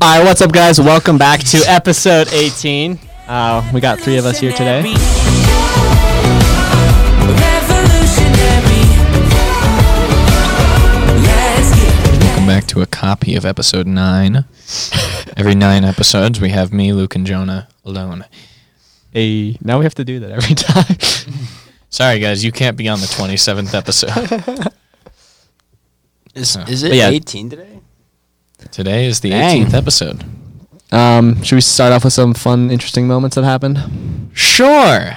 All right, what's up, guys? Welcome back to episode 18. Uh, we got three of us here today. Welcome back to a copy of episode 9. Every 9 episodes, we have me, Luke, and Jonah alone. A now we have to do that every time. Sorry, guys, you can't be on the 27th episode. Is, Huh. is But it yeah. 18 today? Today is the Dang. 18th episode. um, should we start off with some fun, interesting moments that happened? Sure.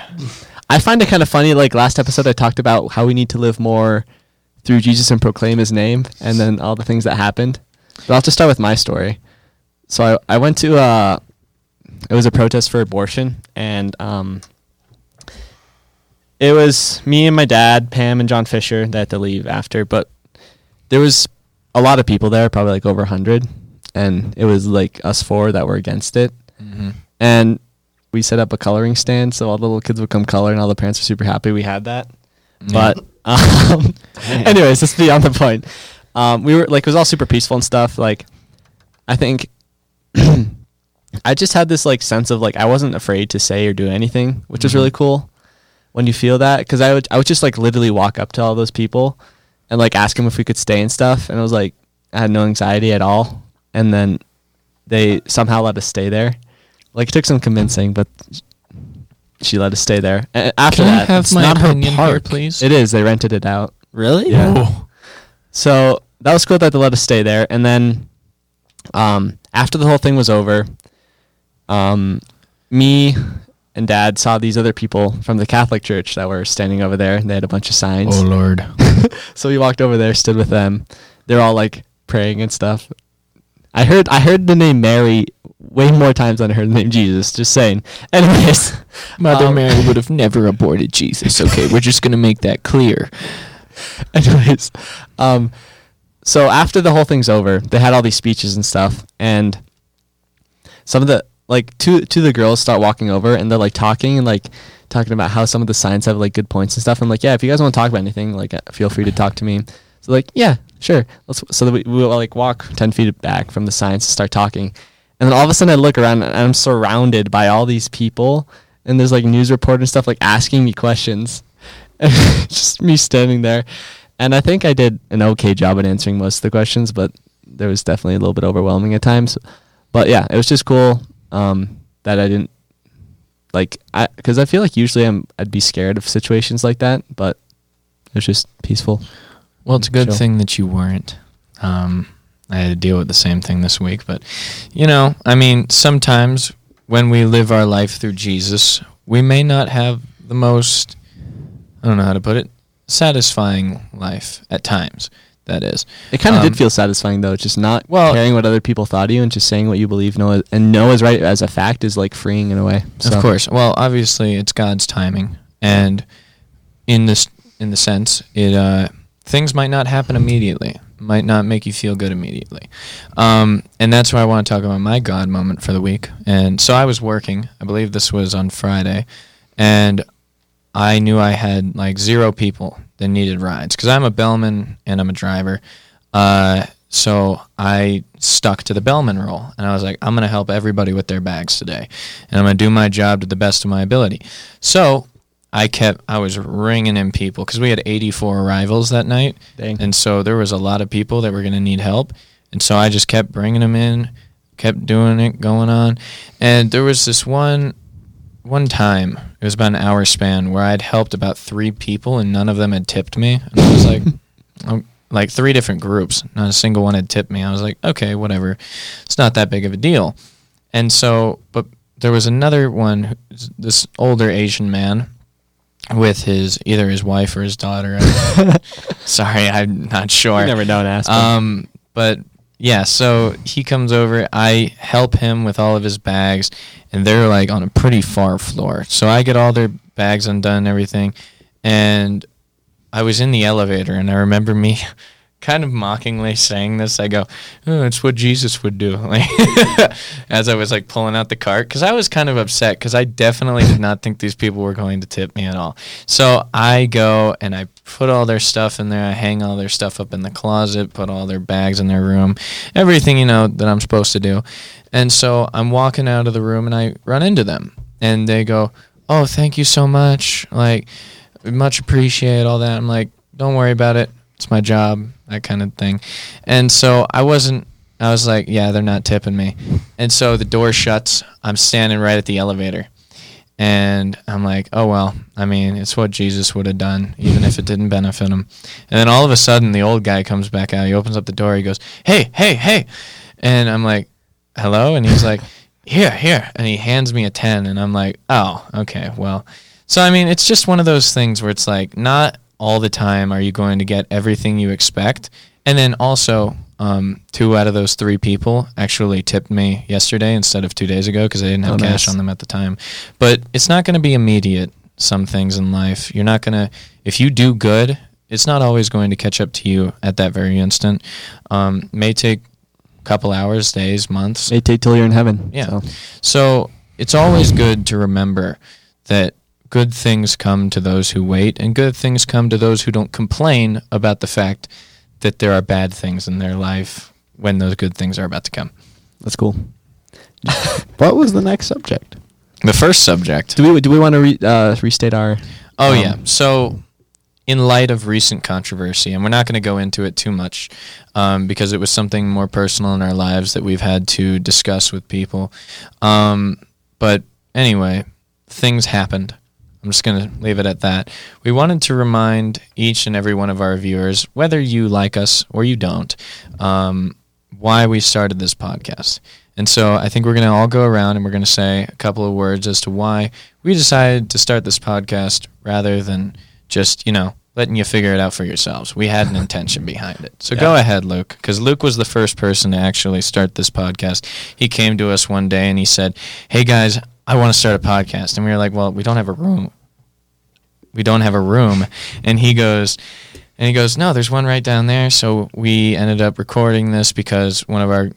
I find it kind of funny. Like last episode, I talked about how we need to live more through Jesus and proclaim His name, and then all the things that happened. But I'll just start with my story. So I, I went to uh, it was a protest for abortion, and um, it was me and my dad, Pam and John Fisher that had to leave after, but there was a lot of people there, probably like over a hundred, and it was like us four that were against it. Hmm and we set up a coloring stand so all the little kids would come color and all the parents were super happy we had that. But um, anyways that's beyond the point. Um, we were like it was all super peaceful and stuff like i think i just had this like sense of like i wasn't afraid to say or do anything which was Mhm. really cool when you feel that because i would i would just like literally walk up to all those people and like ask them if we could stay and stuff and it was like i had no anxiety at all and then they somehow let us stay there like it took some convincing, but she let us stay there. A- after Can I that, have it's my not her opinion here, please? It is. They rented it out. Really? Yeah. So that was cool that they let us stay there. And then, um, after the whole thing was over, um, me and Dad saw these other people from the Catholic Church that were standing over there. and They had a bunch of signs. Oh, Lord. so we walked over there, stood with them. They're all like praying and stuff. I heard I heard the name Mary way more times than I heard the name Jesus. Just saying. Anyways, Mother um, Mary would have never aborted Jesus. Okay, we're just going to make that clear. Anyways, um, so after the whole thing's over, they had all these speeches and stuff, and some of the like two two of the girls start walking over and they're like talking and like talking about how some of the signs have like good points and stuff. I'm like, yeah, if you guys want to talk about anything, like, uh, feel free to talk to me. So like, yeah, sure. Let's. So that we we like walk ten feet back from the signs to start talking, and then all of a sudden I look around and I'm surrounded by all these people, and there's like news report and stuff like asking me questions, and just me standing there. And I think I did an okay job at answering most of the questions, but there was definitely a little bit overwhelming at times. But yeah, it was just cool um, that I didn't like I because I feel like usually I'm I'd be scared of situations like that, but it was just peaceful. Well, it's a good Chill. thing that you weren't. Um, I had to deal with the same thing this week, but you know, I mean, sometimes when we live our life through Jesus, we may not have the most I don't know how to put it, satisfying life at times. That is. It kind of Um, did feel satisfying though, just not well- caring what other people thought of you and just saying what you believe know and know is right as a fact is like freeing in a way. So, Of course. Well, obviously, it's God's timing, and in this, in the sense, it uh, things might not happen immediately, might not make you feel good immediately, um, and that's why I want to talk about my God moment for the week. And so I was working. I believe this was on Friday, and I knew I had like zero people that needed rides because I'm a bellman and I'm a driver. Uh, so I stuck to the bellman role, and I was like, I'm gonna help everybody with their bags today, and I'm gonna do my job to the best of my ability. So I kept, I was ringing in people because we had 84 arrivals that night, Dang. and so there was a lot of people that were gonna need help, and so I just kept bringing them in, kept doing it, going on, and there was this one one time it was about an hour span where I'd helped about three people and none of them had tipped me. And I was like, oh, like three different groups, not a single one had tipped me. I was like, okay, whatever, it's not that big of a deal. And so, but there was another one, this older Asian man with his either his wife or his daughter. Sorry, I'm not sure. You never know aspect. Um, but yeah, so he comes over. I help him with all of his bags, and they're like on a pretty far floor. So I get all their bags undone and everything, and I was in the elevator, and I remember me kind of mockingly saying this. I go, "Oh, it's what Jesus would do." Like as I was like pulling out the cart cuz I was kind of upset cuz I definitely did not think these people were going to tip me at all. So I go and I put all their stuff in there. I hang all their stuff up in the closet, put all their bags in their room, everything you know that I'm supposed to do. And so I'm walking out of the room and I run into them and they go, "Oh, thank you so much." Like much appreciate all that. I'm like, "Don't worry about it. It's my job." That kind of thing. And so I wasn't I was like, "Yeah, they're not tipping me." And so the door shuts. I'm standing right at the elevator. And I'm like, oh well, I mean, it's what Jesus would have done, even if it didn't benefit him. And then all of a sudden, the old guy comes back out. He opens up the door. He goes, hey, hey, hey. And I'm like, hello? And he's like, here, here. And he hands me a 10. And I'm like, oh, okay, well. So, I mean, it's just one of those things where it's like, not all the time are you going to get everything you expect. And then also, um, two out of those three people actually tipped me yesterday instead of two days ago because I didn't have Oh, cash nice. on them at the time. But it's not going to be immediate. Some things in life, you're not going to. If you do good, it's not always going to catch up to you at that very instant. Um, may take a couple hours, days, months. May take till you're in heaven. Yeah. so. So it's always good to remember that good things come to those who wait, and good things come to those who don't complain about the fact that there are bad things in their life when those good things are about to come. That's cool. What was the next subject? The first subject. Do we do we want to re, uh, restate our? Oh um, yeah. So, in light of recent controversy, and we're not going to go into it too much, um, because it was something more personal in our lives that we've had to discuss with people. Um, but anyway, things happened. I'm just going to leave it at that. We wanted to remind each and every one of our viewers, whether you like us or you don't, um, why we started this podcast. And so I think we're going to all go around and we're going to say a couple of words as to why we decided to start this podcast rather than just, you know, letting you figure it out for yourselves. We had an intention behind it. So go ahead, Luke, because Luke was the first person to actually start this podcast. He came to us one day and he said, Hey guys, I want to start a podcast. And we were like, Well, we don't have a room. We don't have a room. And he goes, and he goes, no, there's one right down there. So we ended up recording this because one of our,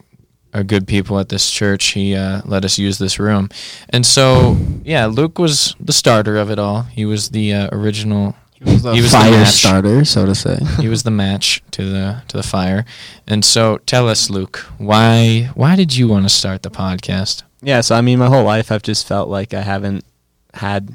our good people at this church, he uh, let us use this room. And so, yeah, Luke was the starter of it all. He was the uh, original. He was the He was the fire match. starter, so to say. He was the match to the to the fire. And so, tell us, Luke, why why did you want to start the podcast? Yeah, so I mean, my whole life I've just felt like I haven't had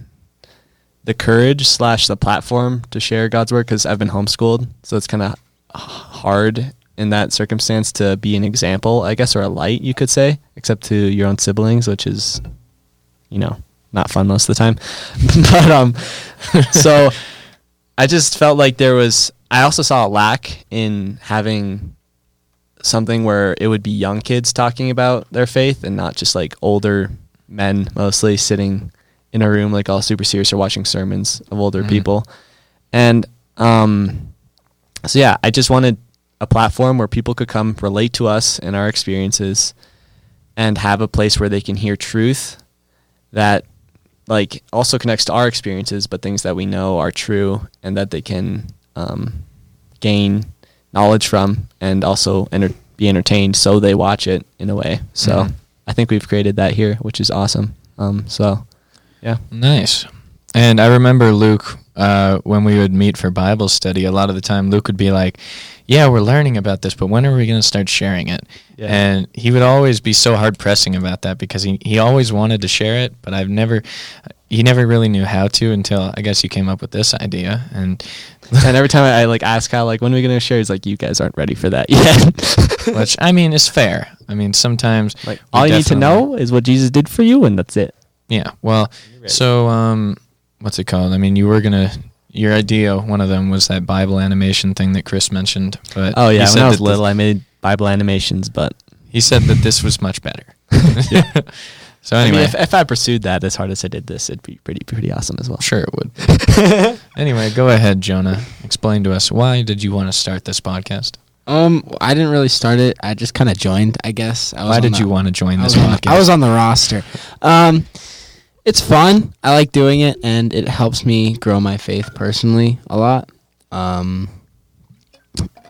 the courage slash the platform to share God's word because I've been homeschooled, so it's kind of hard in that circumstance to be an example, I guess, or a light, you could say, except to your own siblings, which is, you know, not fun most of the time. but um, so I just felt like there was. I also saw a lack in having something where it would be young kids talking about their faith and not just like older men mostly sitting in a room like all super serious or watching sermons of older Mhm. people. And um so yeah, I just wanted a platform where people could come relate to us and our experiences and have a place where they can hear truth that like also connects to our experiences but things that we know are true and that they can um, gain knowledge from and also enter- be entertained so they watch it in a way so Mhm. i think we've created that here which is awesome um, so yeah Nice. And I remember Luke, uh, when we would meet for Bible study, a lot of the time Luke would be like, Yeah, we're learning about this, but when are we going to start sharing it? Yeah. And he would always be so hard pressing about that because he, he always wanted to share it, but I've never, he never really knew how to until I guess you came up with this idea. And and every time I, I like ask how like when are we gonna share he's like you guys aren't ready for that yet which I mean is fair. I mean, sometimes like all you need to know is what jesus did for you and that's it Yeah. Well, so um, what's it called? I mean, you were gonna. Your idea, one of them was that Bible animation thing that Chris mentioned, but oh yeah when i was little this- i made bible animations but he said that this was much better. so I anyway, mean, if, if I pursued that as hard as I did this, it'd be pretty pretty awesome as well. sure it would. anyway, go ahead, Jonah. Explain to us why did you want to start this podcast? Um, I didn't really start it. I just kind of joined, I guess. I was Why did the- you want to join this podcast? I was on the roster. Um, it's fun. I like doing it, and it helps me grow my faith personally a lot. Um,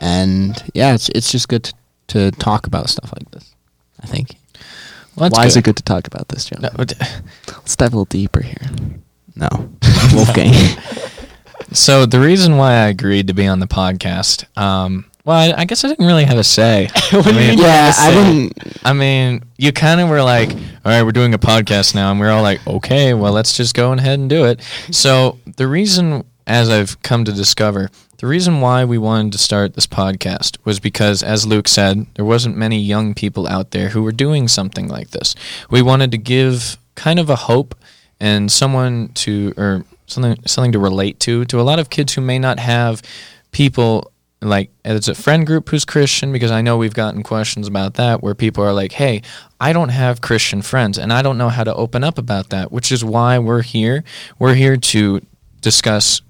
and yeah, it's it's just good to, to talk about stuff like this. I think. Well, that's Why is it good to talk about this, John? No, but- Let's dive a little deeper here. No, Wolfgang. So the reason why I agreed to be on the podcast, um, well, I, I guess I didn't really have a say. What do you I mean, mean? yeah, say? I didn't. I mean, you kind of were like, all right, we're doing a podcast now. And we're all like, okay, well, let's just go ahead and do it. So, the reason, as I've come to discover, the reason why we wanted to start this podcast was because, as Luke said, there wasn't many young people out there who were doing something like this. We wanted to give kind of a hope and someone to, or something, something to relate to, to a lot of kids who may not have people like it's a friend group who's Christian because I know we've gotten questions about that where people are like, "Hey, I don't have Christian friends and I don't know how to open up about that," which is why we're here. We're here to discuss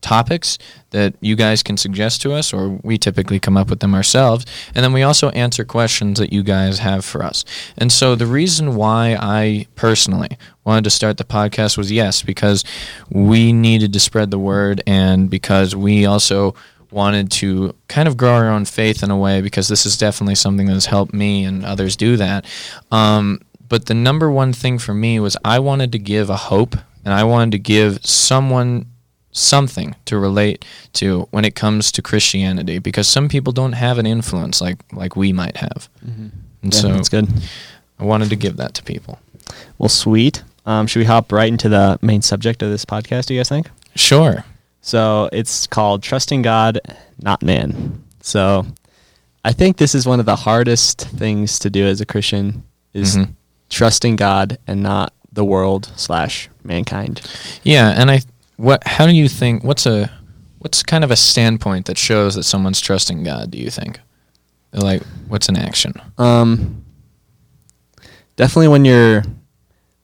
topics that you guys can suggest to us or we typically come up with them ourselves and then we also answer questions that you guys have for us. And so the reason why I personally wanted to start the podcast was yes because we needed to spread the word and because we also wanted to kind of grow our own faith in a way because this is definitely something that has helped me and others do that. Um, but the number one thing for me was I wanted to give a hope and I wanted to give someone something to relate to when it comes to Christianity because some people don't have an influence like like we might have. And Yeah, so that's good. I wanted to give that to people. Well, sweet. Um, should we hop right into the main subject of this podcast? Do you guys think? Sure. So it's called Trusting God, Not Man. So I think this is one of the hardest things to do as a Christian is Mhm. trusting God and not the world slash mankind. Yeah, and I what how do you think what's a what's kind of a standpoint that shows that someone's trusting God, do you think? Like what's an action? Um, definitely when you're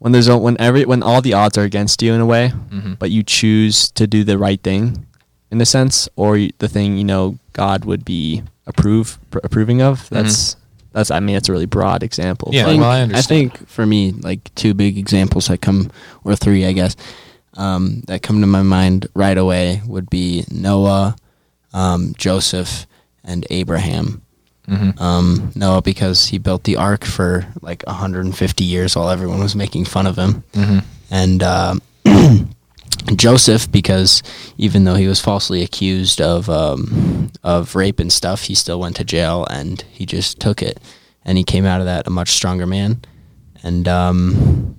when there's a, when every when all the odds are against you in a way, Mhm. but you choose to do the right thing, in a sense, or the thing you know God would be approve pr- approving of. That's that's I mean it's a really broad example. Yeah, well, I understand. I think for me, like two big examples that come, or three, I guess, um, that come to my mind right away would be Noah, um, Joseph, and Abraham. Mhm. Um, Noah because he built the ark for like 150 years while everyone was making fun of him, Mhm. and um, Joseph because even though he was falsely accused of um, of rape and stuff, he still went to jail and he just took it, and he came out of that a much stronger man. And um,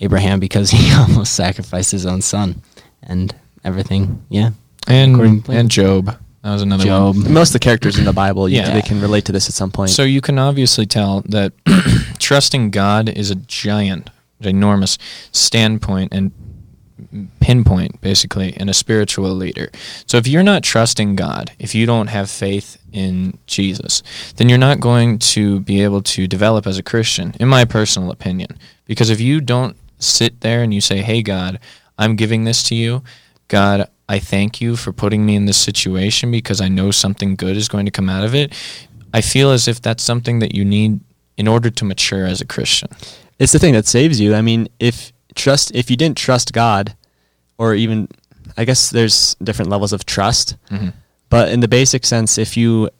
Abraham because he almost sacrificed his own son, and everything. Yeah, And According to plan. and Job. That was another Job. one. most of the characters in the Bible, you, Yeah. they can relate to this at some point. So you can obviously tell that trusting God is a giant, enormous standpoint and pinpoint, basically, in a spiritual leader. So if you're not trusting God, if you don't have faith in Jesus, then you're not going to be able to develop as a Christian, in my personal opinion. Because if you don't sit there and you say, hey, God, I'm giving this to you, God, I thank you for putting me in this situation because I know something good is going to come out of it. I feel as if that's something that you need in order to mature as a Christian. it's the thing that saves you. I mean, if trust if you didn't trust God, or even I guess there's different levels of trust. Mhm. But in the basic sense, if you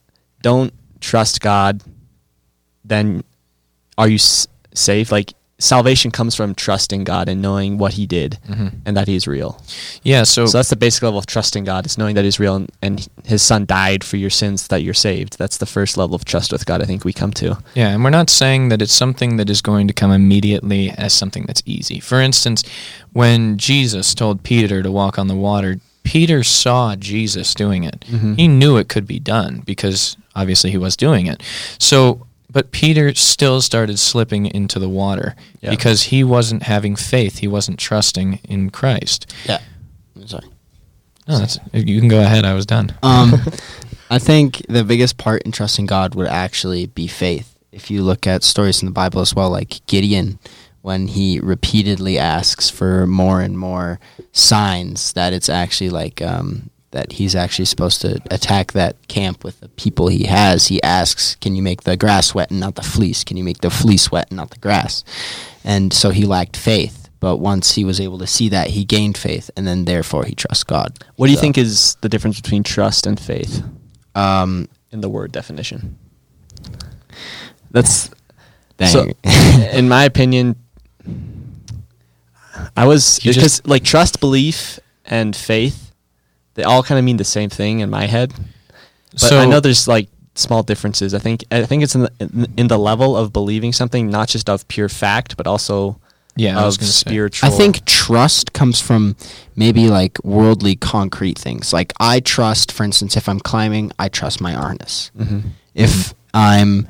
don't trust God, then are you s- safe? Like salvation comes from trusting God and knowing what He did Mhm. and that He's real. Yeah, so, So that's the basic level of trusting God is knowing that He's real and, and His Son died for your sins that you're saved. That's the first level of trust with God. I think we come to. yeah, and we're not saying that it's something that is going to come immediately as something that's easy. For instance, when Jesus told Peter to walk on the water, Peter saw Jesus doing it. Mhm. He knew it could be done because obviously he was doing it. So, but Peter still started slipping into the water Yeah. because he wasn't having faith. He wasn't trusting in Christ. yeah. Sorry. No, that's, you can go ahead. I was done. Um, I think the biggest part in trusting God would actually be faith. If you look at stories in the Bible as well, like Gideon, when he repeatedly asks for more and more signs that it's actually like um, that he's actually supposed to attack that camp with the people he has, he asks, "Can you make the grass wet and not the fleece? Can you make the fleece wet and not the grass?" And so he lacked faith. But once he was able to see that, he gained faith, and then therefore he trusts God. What do you So- think is the difference between trust and faith? Um, in the word definition. That's dang. So, in my opinion, I was You because just- like trust, belief, and faith, they all kind of mean the same thing in my head. But so I know there's like small differences. I think I think it's in the in, in the level of believing something, not just of pure fact, but also yeah, I was of gonna say. spiritual. I think trust comes from maybe like worldly concrete things. Like I trust, for instance, if I'm climbing, I trust my harness. Mhm. If I'm,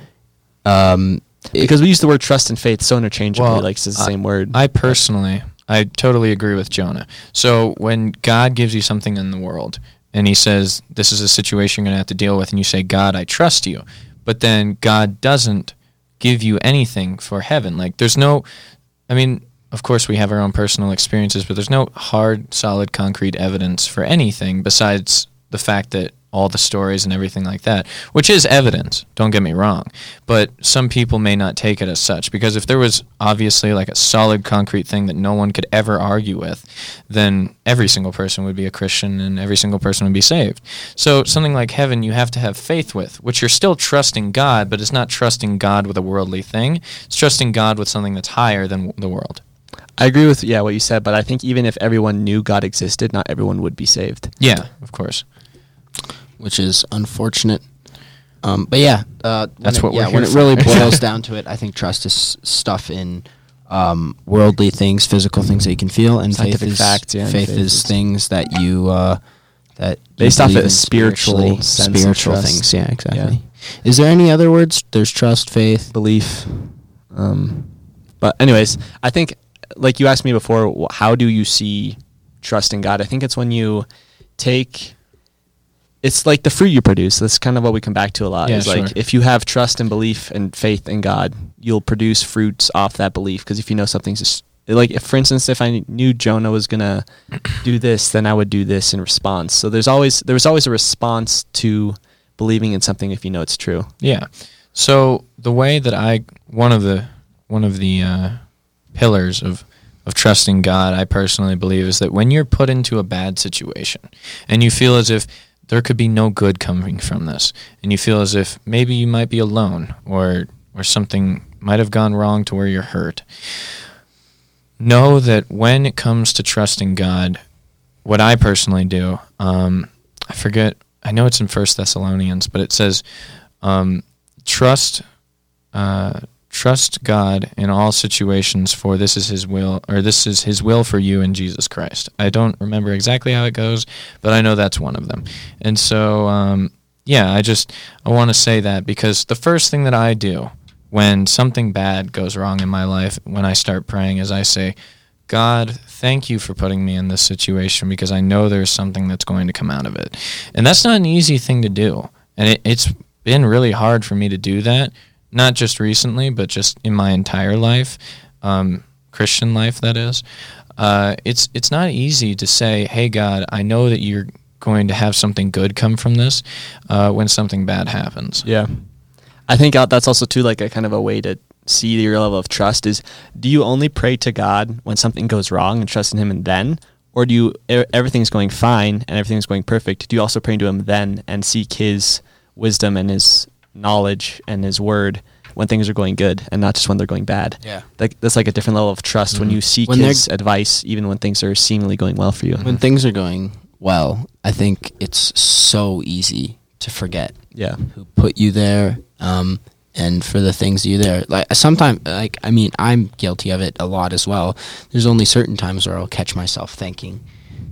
um, because we use the word trust and faith so interchangeably, Well, like it's the I- same word. I personally, I totally agree with Jonah. So when God gives you something in the world and he says, this is a situation you're going to have to deal with, and you say, God, I trust you, but then God doesn't give you anything for heaven. Like there's no, I mean, of course we have our own personal experiences, but there's no hard, solid, concrete evidence for anything besides the fact that all the stories and everything like that, which is evidence, don't get me wrong. But some people may not take it as such because if there was obviously like a solid concrete thing that no one could ever argue with, then every single person would be a Christian and every single person would be saved. So something like heaven you have to have faith with, which you're still trusting God, but it's not trusting God with a worldly thing. It's trusting God with something that's higher than the world. I agree with yeah what you said, but I think even if everyone knew God existed, not everyone would be saved. Yeah, of course. Which is unfortunate. Um, but yeah, uh, That's it, what yeah, when it really boils down to it, I think trust is stuff in um, worldly things, physical things that you can feel, and faith is facts, yeah, faith faith is is- things that you uh, that Based off of a spiritual spiritual things. Yeah, exactly. Yeah. Is there any other words? There's trust, faith. belief. Um, but anyways, I think like you asked me before, how do you see trust in God? I think it's when you take. It's like the fruit you produce. That's kind of what we come back to a lot. Yeah, is like if you have trust and belief and faith in God, you'll produce fruits off that belief. Because if you know something's just like, if for instance, if I knew Jonah was gonna do this, then I would do this in response. So there's always there was always a response to believing in something if you know it's true. Yeah. So the way that I one of the one of the uh, pillars of of trusting God, I personally believe, is that when you're put into a bad situation and you feel as if there could be no good coming from this, and you feel as if maybe you might be alone or or something might have gone wrong to where you're hurt. Know that when it comes to trusting God, what I personally do, um, I forget. I know it's in First Thessalonians, but it says, um, "Trust, uh, trust God in all situations, for this is His will, or this is His will for you in Jesus Christ." I don't remember exactly how it goes, but I know that's one of them. And so, um, yeah, I just I want to say that because the first thing that I do when something bad goes wrong in my life, when I start praying, is I say, God, thank you for putting me in this situation because I know there's something that's going to come out of it. And that's not an easy thing to do. And it, it's been really hard for me to do that, not just recently, but just in my entire life, um, Christian life, that is. Uh, it's, it's not easy to say, hey, God, I know that you're going to have something good come from this uh, when something bad happens. Yeah. I think that's also too like a kind of a way to see your level of trust is do you only pray to God when something goes wrong and trust in him and then or do you everything's going fine and everything's going perfect do you also pray to him then and seek his wisdom and his knowledge and his word when things are going good and not just when they're going bad. Yeah. like that's like a different level of trust when Mhm. you seek When his advice even when things are seemingly going well for you. When things are going well, I think it's so easy to forget yeah. who put you there um, and for the things you there. Like sometimes like i mean i'm guilty of it a lot as well. There's only certain times where i'll catch myself thanking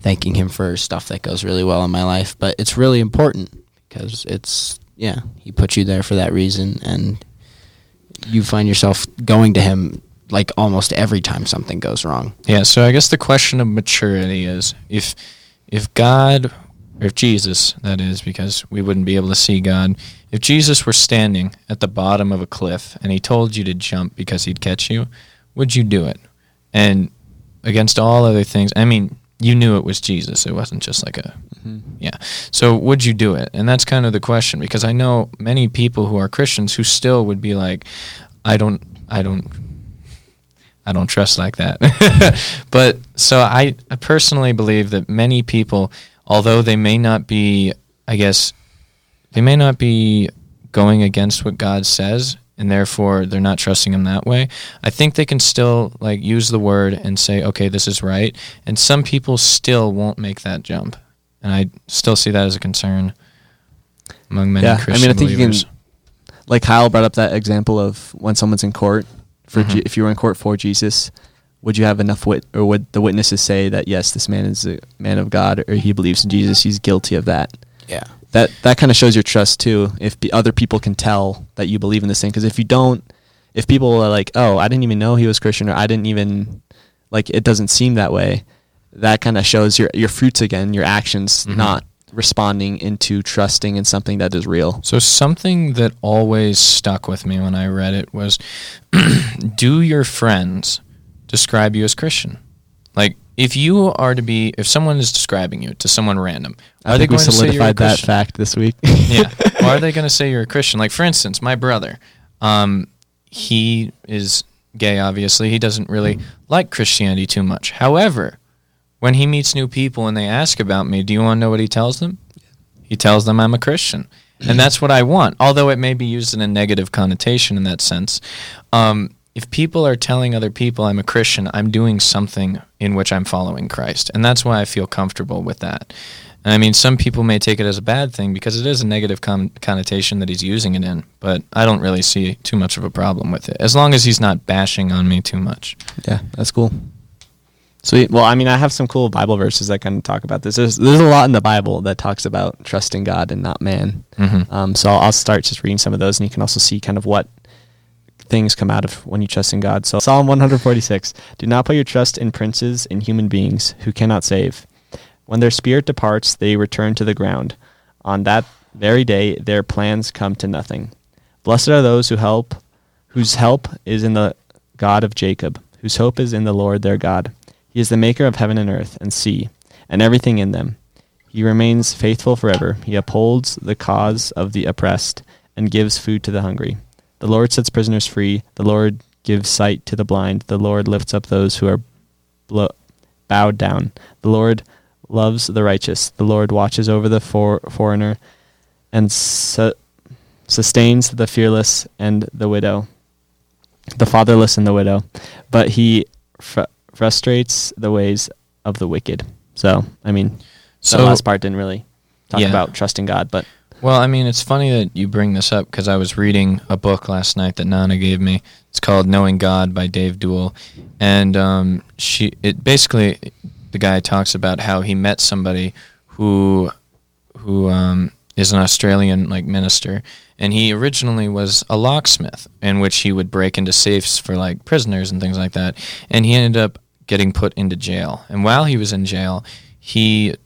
thanking him for stuff that goes really well in my life but it's really important because it's yeah he put you there for that reason and you find yourself going to him like almost every time something goes wrong Yeah, so I guess the question of maturity is if if God or if Jesus, that is, because we wouldn't be able to see God, if Jesus were standing at the bottom of a cliff and he told you to jump because he'd catch you, would you do it? And against all other things, I mean, you knew it was Jesus. It wasn't just like a Mm-hmm. yeah. So would you do it? And that's kind of the question because I know many people who are Christians who still would be like, I don't, I don't, I don't trust like that. but so I, I personally believe that many people, although they may not be, I guess, they may not be going against what God says and therefore they're not trusting him that way. I think they can still like use the word and say, "Okay, this is right." And some people still won't make that jump. And I still see that as a concern among many Yeah, I mean, I Christian think you can- like Kyle brought up that example of when someone's in court for Mhm. Je- if you were in court for Jesus, would you have enough wit or would the witnesses say that yes, this man is a man of God or he believes in Jesus, he's guilty of that. Yeah. That that kind of shows your trust too. If the other people can tell that you believe in this thing, because if you don't, if people are like, "Oh, I didn't even know he was Christian," or "I didn't even like," it doesn't seem that way. That kind of shows your your fruits again, your actions, Mhm. not responding into trusting in something that is real. So something that always stuck with me when I read it was do your friends describe you as Christian? Like if you are to be if someone is describing you to someone random, I are they think we going to say solidified that fact this week. yeah. Or are they going to say you're a Christian? Like, for instance, my brother, um, he is gay, obviously. He doesn't really like Christianity too much. However, when he meets new people and they ask about me, do you want to know what he tells them? He tells them I'm a Christian. And that's what I want, although it may be used in a negative connotation in that sense. Um, if people are telling other people I'm a Christian, I'm doing something in which I'm following Christ. And that's why I feel comfortable with that. And I mean, some people may take it as a bad thing because it is a negative con- connotation that he's using it in, but I don't really see too much of a problem with it, as long as he's not bashing on me too much. Yeah, that's cool. Sweet. Well, I mean, I have some cool Bible verses that kind of talk about this. There's there's a lot in the Bible that talks about trusting God and not man. Mhm. Um, so I'll, I'll start just reading some of those, and you can also see kind of what things come out of when you trust in God. So Psalm 146: Do not put your trust in princes and human beings who cannot save. When their spirit departs, they return to the ground. On that very day, their plans come to nothing. Blessed are those who help, whose help is in the God of Jacob, whose hope is in the Lord their God. He is the maker of heaven and earth and sea, and everything in them. He remains faithful forever. He upholds the cause of the oppressed and gives food to the hungry. The Lord sets prisoners free. The Lord gives sight to the blind. The Lord lifts up those who are blo- bowed down. The Lord loves the righteous. The Lord watches over the for- foreigner and su- sustains the fearless and the widow, the fatherless and the widow. But he fr- frustrates the ways of the wicked. So, I mean, So- the last part didn't really talk Yeah. about trusting God, but Well, I mean, it's funny that you bring this up because I was reading a book last night that Nana gave me. It's called Knowing God by Dave Duell, and um, she it basically the guy talks about how he met somebody who who um, is an Australian like minister, and he originally was a locksmith, in which he would break into safes for like prisoners and things like that, and he ended up getting put into jail. And while he was in jail, he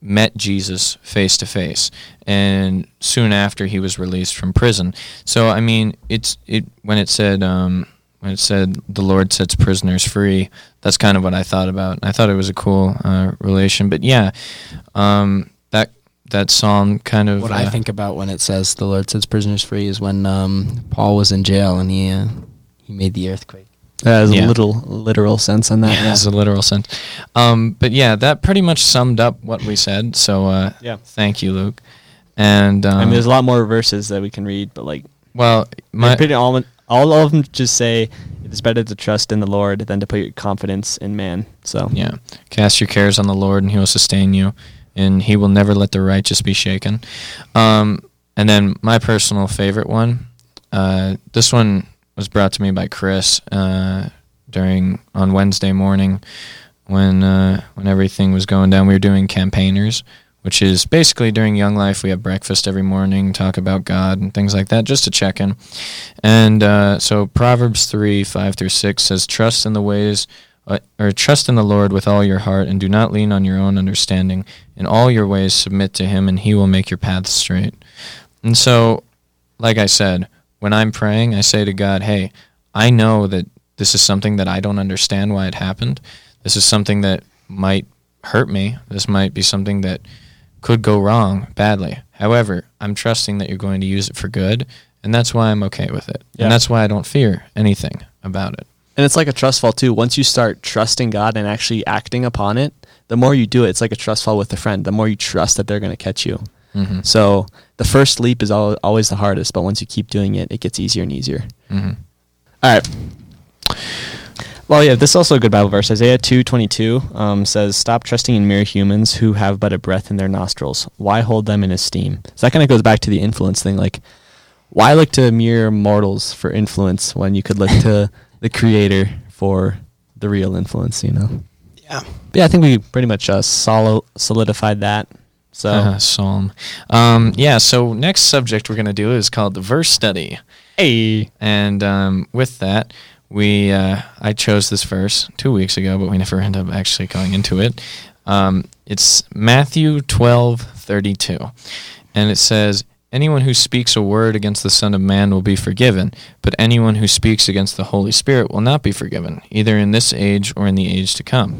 met Jesus face to face, and soon after he was released from prison. So I mean, it's it when it said um, when it said the Lord sets prisoners free. That's kind of what I thought about. I thought it was a cool uh, relation, but yeah, um, that that psalm kind of What I uh, think about when it says the Lord sets prisoners free is when um, Paul was in jail and he uh, he made the earthquake. That has Yeah. a little literal sense on that. yeah, has a literal sense. Um, but yeah, that pretty much summed up what we said. So uh, Yeah. thank you, Luke. And um, I mean, there's a lot more verses that we can read, but like, well, my, my pretty all, all of them just say it's better to trust in the Lord than to put your confidence in man. So Yeah. Cast your cares on the Lord, and He will sustain you, and He will never let the righteous be shaken. Um, and then my personal favorite one. Uh, this one was brought to me by Chris uh, during on Wednesday morning when uh, when everything was going down. We were doing campaigners, which is basically during Young Life. We have breakfast every morning, talk about God and things like that, just to check in. And uh, so Proverbs three five through six says, "Trust in the ways." uh, or trust in the Lord with all your heart and do not lean on your own understanding. In all your ways submit to him and he will make your paths straight. And so, like I said, when I'm praying, I say to God, "Hey, I know that this is something that I don't understand why it happened. This is something that might hurt me. This might be something that could go wrong badly. However, I'm trusting that you're going to use it for good, and that's why I'm okay with it. Yeah. And that's why I don't fear anything about it. And it's like a trust fall too. Once you start trusting God and actually acting upon it, the more you do it, it's like a trust fall with a friend. The more you trust that they're going to catch you. hmm So the the first leap is al- always the hardest, but once you keep doing it, it gets easier and easier. hmm All right. Well, yeah, this is also a good Bible verse. Isaiah two twenty two um, says, "Stop trusting in mere humans who have but a breath in their nostrils. Why hold them in esteem?" So that kind of goes back to the influence thing. Like, why look to mere mortals for influence when you could look to the Creator for the real influence? You know. Yeah. But yeah, I think we pretty much uh, solo- solidified that. So Psalm. Um, yeah. So next subject we're gonna do is called the verse study, hey, and um, with that, we uh, I chose this verse two weeks ago, but we never end up actually going into it. Um, it's Matthew twelve thirty two, and it says. Anyone who speaks a word against the Son of Man will be forgiven, but anyone who speaks against the Holy Spirit will not be forgiven, either in this age or in the age to come.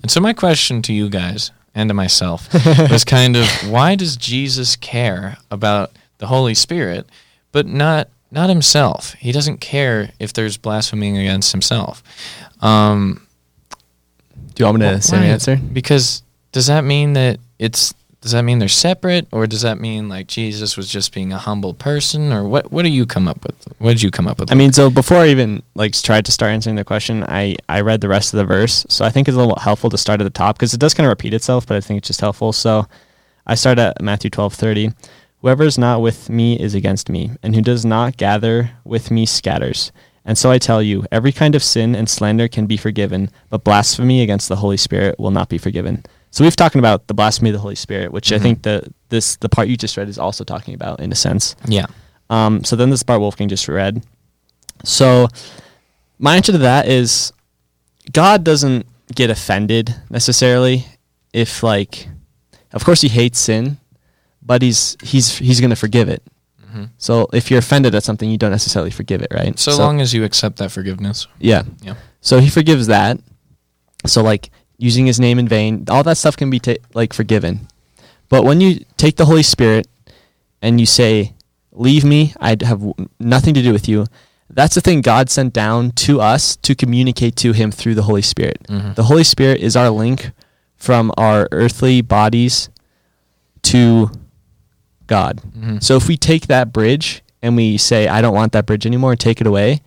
And so, my question to you guys and to myself was kind of why does Jesus care about the Holy Spirit, but not not himself? He doesn't care if there's blaspheming against himself. Um, do you want me to say why? the answer? Because does that mean that it's does that mean they're separate, or does that mean like Jesus was just being a humble person, or what? What do you come up with? What did you come up with? I mean, so before I even like tried to start answering the question, I I read the rest of the verse. So I think it's a little helpful to start at the top because it does kind of repeat itself, but I think it's just helpful. So I start at Matthew twelve thirty. Whoever is not with me is against me, and who does not gather with me scatters. And so I tell you, every kind of sin and slander can be forgiven, but blasphemy against the Holy Spirit will not be forgiven. So we've talking about the blasphemy of the Holy Spirit, which I Mhm. think the this the part you just read is also talking about in a sense. yeah, Um, so then this part Wolfgang just read. So my answer to that is God doesn't get offended necessarily if like of course he hates sin, but he's he's he's gonna forgive it. Mhm. So if you're offended at something, you don't necessarily forgive it, right? so, long as you accept that forgiveness. yeah. Yeah. So he forgives that. So like using his name in vain, all that stuff can be ta- like forgiven. But when you take the Holy Spirit and you say, "Leave me, I have w- nothing to do with you," that's the thing God sent down to us to communicate to Him through the Holy Spirit. Mhm. The Holy Spirit is our link from our earthly bodies to God. Mhm. So if we take that bridge and we say, I don't want that bridge anymore, and take it away,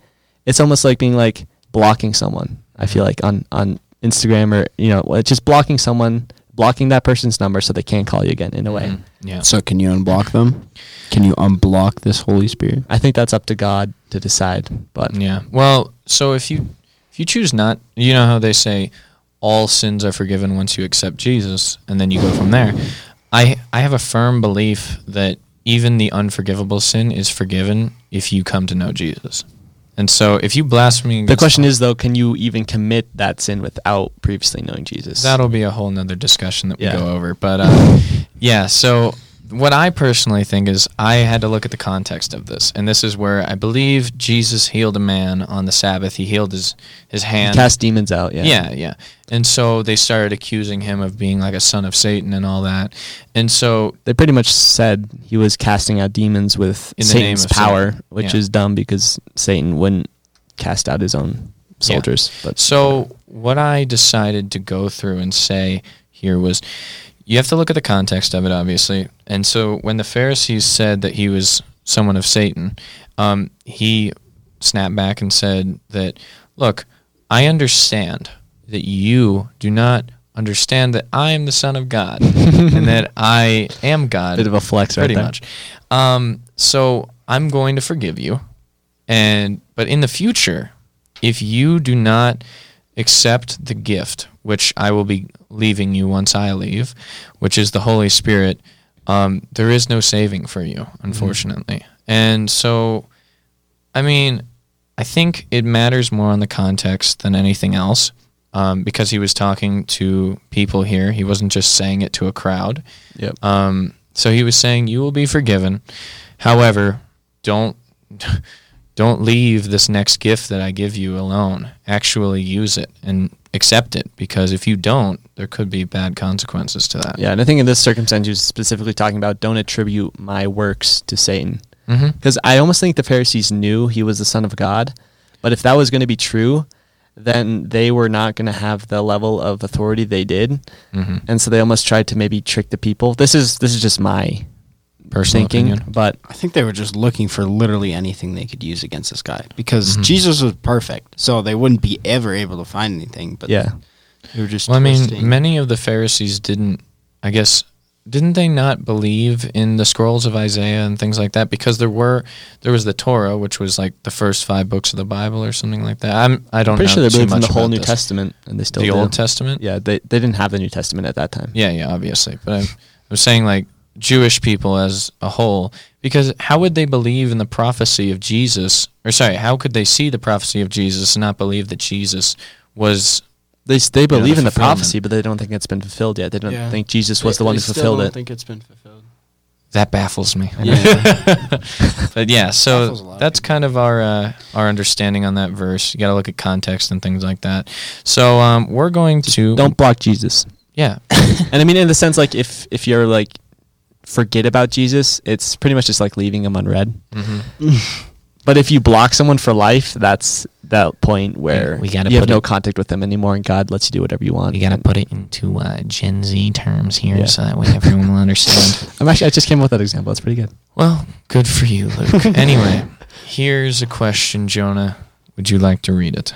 it's almost like being like blocking someone. I feel like on, on Instagram or, you know, just blocking someone, blocking that person's number so they can't call you again in a way. Mhm. Yeah. So can you unblock them? Can you unblock this Holy Spirit? I think that's up to God to decide. But Yeah. Well, so if you if you choose not, you know how they say all sins are forgiven once you accept Jesus, and then you go from there. I I have a firm belief that even the unforgivable sin is forgiven if you come to know Jesus. And so if you blaspheme, the question all- is, though, can you even commit that sin without previously knowing Jesus? That'll be a whole nother discussion that we Yeah. go over. But uh, yeah, so what I personally think is I had to look at the context of this, and this is where I believe Jesus healed a man on the Sabbath. He healed his his He hand. cast demons out. Yeah. yeah, yeah. And so they started accusing him of being like a son of Satan and all that. And so They pretty much said he was casting out demons with In the name Satan's of power, Satan. which Yeah. is dumb because Satan wouldn't cast out his own Yeah. soldiers. But So what I decided to go through and say here was you have to look at the context of it obviously. And so when the Pharisees said that he was someone of Satan, um, he snapped back and said that look, I understand that you do not understand that I am the son of God and that I am God bit of a flex, right pretty much. Um, so I'm going to forgive you, and but in the future, if you do not accept the gift which I will be leaving you once I leave, which is the Holy Spirit, um, there is no saving for you, unfortunately. And so, I mean, I think it matters more on the context than anything else. Um, because he was talking to people here, he wasn't just saying it to a crowd. Yep. Um, so he was saying, "You will be forgiven. However, don't don't leave this next gift that I give you alone. Actually, use it and accept it because if you don't, there could be bad consequences to that." Yeah, and I think in this circumstance, you're specifically talking about don't attribute my works to Satan. Because I almost think the Pharisees knew he was the Son of God, but if that was going to be true, then they were not going to have the level of authority they did, hmm and so they almost tried to maybe trick the people. This is this is just my Personal thinking, opinion. but I think they were just looking for literally anything they could use against this guy because Mhm. Jesus was perfect, so they wouldn't be ever able to find anything. But yeah, they were just. Well, I mean, many of the Pharisees didn't. I guess didn't they not believe in the scrolls of Isaiah and things like that? Because there were there was the Torah, which was like the first five books of the Bible or something like that. I'm I don't pretty know sure they too believed in the whole New this. Testament, and they still the do. Old Testament. Yeah, they they didn't have the New Testament at that time. Yeah, yeah, obviously. But I'm, I'm saying like Jewish people as a whole, because how would they believe in the prophecy of Jesus? Or sorry, how could they see the prophecy of Jesus and not believe that Jesus was? They s- they the believe in the prophecy, but they don't think it's been fulfilled yet. They don't Yeah. think Jesus was They- the one they who still fulfilled don't it. think it's been fulfilled. That baffles me. Yeah. but yeah, so Baffles a lot of that's kind of our uh, our understanding on that verse. You got to look at context and things like that. So um, we're going to Don't block Jesus. yeah and I mean, in the sense, like if if you're like forget about Jesus, it's pretty much just like leaving him unread. hmm But if you block someone for life, that's that point where we gotta you have put no it- contact with them anymore, and God lets you do whatever you want. You got to put it into uh, Gen Z terms here, Yeah. so that way everyone will understand. I'm actually I just came up with that example. It's pretty good. Well, good for you, Luke. anyway, here's a question, Jonah. Would you like to read it?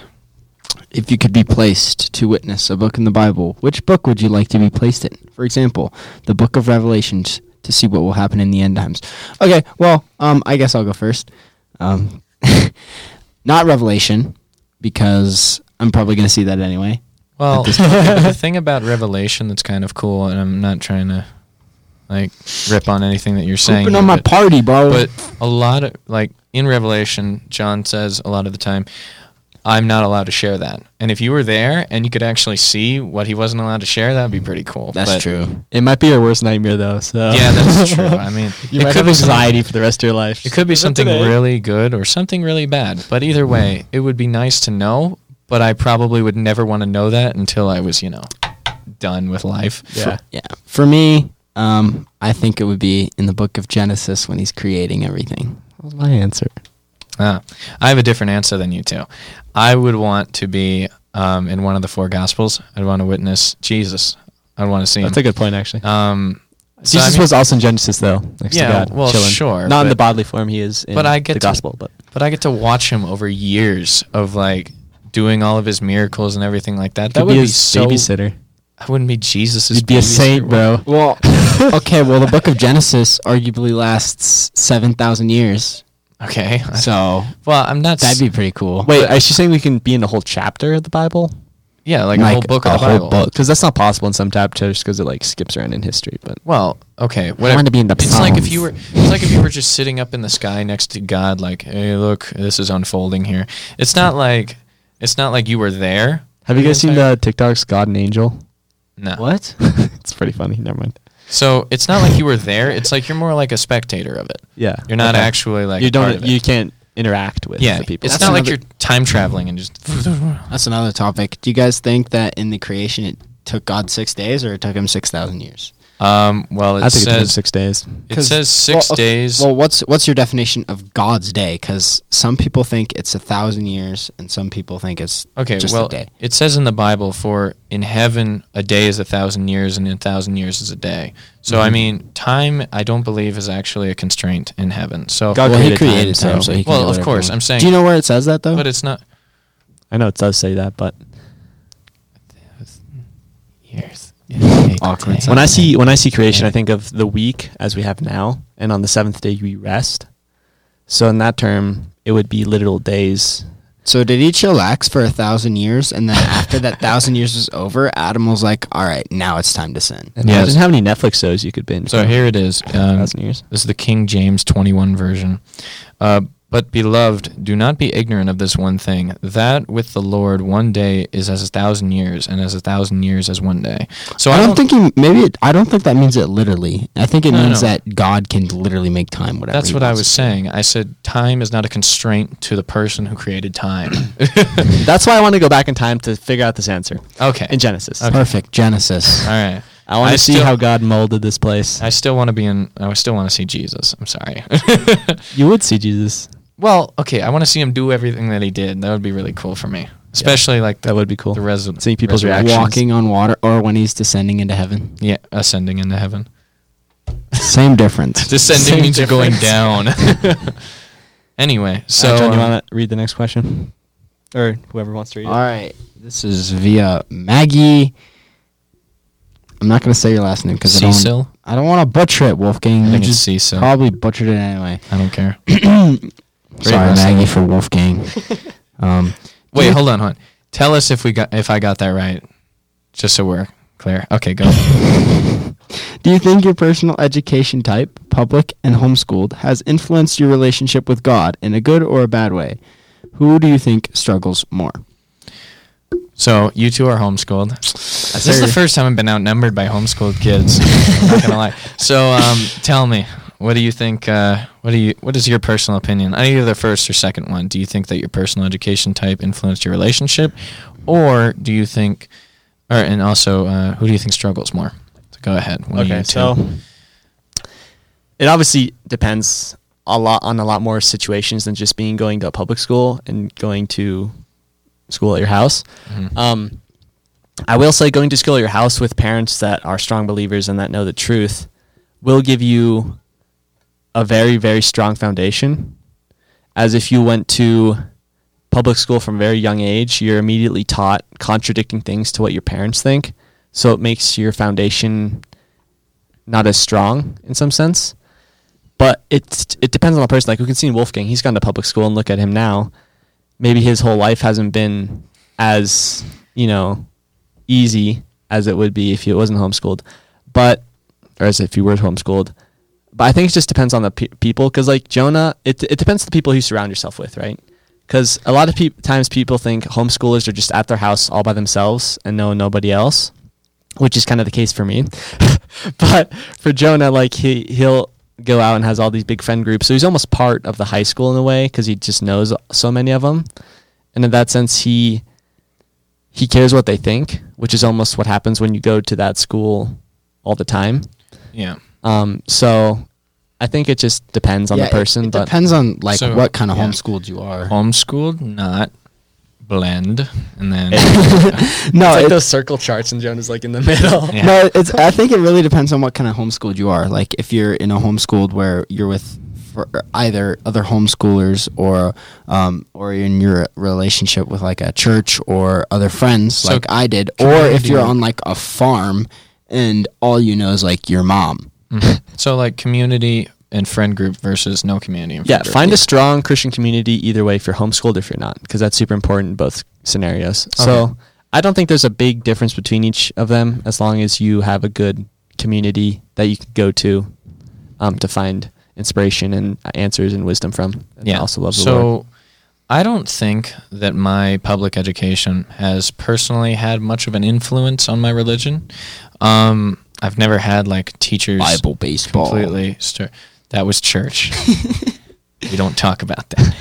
If you could be placed to witness a book in the Bible, which book would you like to be placed in? For example, the book of Revelations to see what will happen in the end times. Okay, well, um, I guess I'll go first. Um, not Revelation, because I'm probably going to see that anyway. Well, the thing about Revelation that's kind of cool, and I'm not trying to like rip on anything that you're saying. Open on my but- party, bro. but a lot of like in revelation john says a lot of the time i'm not allowed to share that and if you were there and you could actually see what he wasn't allowed to share that'd be pretty cool That's But- true. It might be your worst nightmare though. So yeah that's true i mean you it might could have be anxiety for the rest of your life. it could be Is something really good or something really bad but either way it would be nice to know but i probably would never want to know that until i was you know done with life Yeah. Yeah. For me, um, I think it would be in the book of Genesis when he's creating everything. That was my answer. Ah, I have a different answer than you two. I would want to be um, in one of the four gospels. I'd want to witness Jesus. I'd want to see him. That's him. a good point, actually. Um, so, Jesus I mean- was also in Genesis, though. Next Yeah, to God, well, chilling. sure, Not in the bodily form he is in But I get the to- gospel, but but I get to watch him over years of like doing all of his miracles and everything like that. That would be be so. babysitter. I wouldn't be Jesus. You'd be a saint, bro. Well, okay. Well, the book of Genesis arguably lasts seven thousand years, Okay. so well, I'm not. that'd s- be pretty cool. Wait, is she saying we can be in the whole chapter of the Bible? yeah, like, a whole book a of the whole Bible. Because that's not possible in some chapters because it like skips around in history. But Well, okay, I whatever. want to be in the It's like if Psalms. you were it's like if you were just sitting up in the sky next to God like, "Hey, look, this is unfolding here." It's not like it's not like you were there. Have you the guys seen the TikToks God and Angel? No. What? it's pretty funny. Never mind. So, it's not like you were there. It's like you're more like a spectator of it. Yeah, You're not okay. actually like you a part don't. it. You can't interact with yeah, the people. it's That's not like you're time traveling and just That's another topic. Do you guys think that in the creation it took God six days or it took him six thousand years? Um, well, it I think it took says six days. It says 6 well, days. Well, what's what's your definition of God's day? Because some people think it's a thousand years, and some people think it's Okay, just well, a day. it says in the Bible, for in heaven a day is a thousand years, and a thousand years is a day. So I Mhm. mean, time I don't believe is actually a constraint in heaven. So, God well, he created time, time, so- so he well, of course, he I'm saying. Do you know where it says that though? but it's not I know it does say that, but years. Awkward when I see when I see creation, I think of the week as we have now, and on the seventh day we rest. So in that term, it would be literal days. So did he chillax for a thousand years, and then after that thousand years was over, Adam was like, "All right, now it's time to sin." And Yes. Imagine how many Netflix shows you could binge. So here it is. a Um, thousand years. This is the King James 21 version. Uh, but beloved, do not be ignorant of this one thing: that with the Lord one day is as a thousand years, and as a thousand years as one day. So I don't think he maybe it, I don't think that means it literally. I think it No, means no. that God can literally make time whatever. That's what I was saying. I said time is not a constraint to the person who created time. That's why I want to go back in time to figure out this answer okay. in Genesis. Okay. Perfect Genesis. All right. I want to see still- how God molded this place. I still want to be in. I still want to see Jesus. I'm sorry. you would see Jesus. Well, okay. I want to see him do everything that he did. That would be really cool for me, especially like That would be cool. the res- Seeing people's reactions. Walking on water, or when he's descending into heaven. Yeah, ascending into heaven. Same difference. Descending Same means you're going difference. down. anyway, so So, John, you um, want to read the next question, or whoever wants to read All it? right. This is via Maggie. I'm not going to say your last name because I don't. I don't want to butcher it, Wolfgang. I think it's just Cecil. probably butchered it anyway. I don't care. Sorry, last Maggie, for Wolfgang. um, Wait, you- hold on, hold on. Tell us if we got if I got that right, just so we're clear. Okay, go. Do you think your personal education type, public and homeschooled, has influenced your relationship with God in a good or a bad way? Who do you think struggles more? So you two are homeschooled. This is the first time I've been outnumbered by homeschooled kids. I'm not gonna lie. So um, tell me, what do you think? Uh, what do you? What is your personal opinion? Either the first or second one. Do you think that your personal education type influenced your relationship, or do you think, or and also, uh, who do you think struggles more? So go ahead. You Okay, so it obviously depends a lot on a lot more situations than just being going to a public school and going to school at your house. Mhm. Um, I will say going to school at your house with parents that are strong believers and that know the truth will give you a very very strong foundation. As if you went to public school from a very young age, you're immediately taught contradicting things to what your parents think. So it makes your foundation not as strong in some sense. But it it depends on the person. Like we can see in Wolfgang, he's gone to public school and look at him now. Maybe his whole life hasn't been as you know easy as it would be if he wasn't homeschooled, but or as if he were homeschooled. But I think it just depends on the pe- people because like Jonah, it it depends on the people you surround yourself with, right? Because a lot of peop times people think homeschoolers are just at their house all by themselves and know nobody else, which is kind of the case for me. but for Jonah, like he he'll go out and has all these big friend groups, so he's almost part of the high school in a way because he just knows so many of them, and in that sense, he he cares what they think, which is almost what happens when you go to that school all the time. yeah. Um, so I think it just depends on Yeah, the person, It, it but depends on like So, what kind of yeah. homeschooled you are. Homeschooled, not blend, and then no, it's like it- those circle charts and Jonah's like in the middle. Yeah. no, it's. I think it really depends on what kind of homeschooled you are. Like if you're in a homeschooled where you're with for either other homeschoolers or um, or in your relationship with like a church or other friends, So like I did, or if you're community- on like a farm and all you know is like your mom. Mhm. so like community and friend group versus no community. And Yeah, group. find a strong Christian community either way if you're homeschooled or if you're not, because that's super important in both scenarios. Okay. So I don't think there's a big difference between each of them as long as you have a good community that you can go to um, to find inspiration and answers and wisdom from. And yeah. also love the so Lord. I don't think that my public education has personally had much of an influence on my religion. Um, I've never had like teachers Bible baseball. completely. Stir- that was church. we don't talk about that.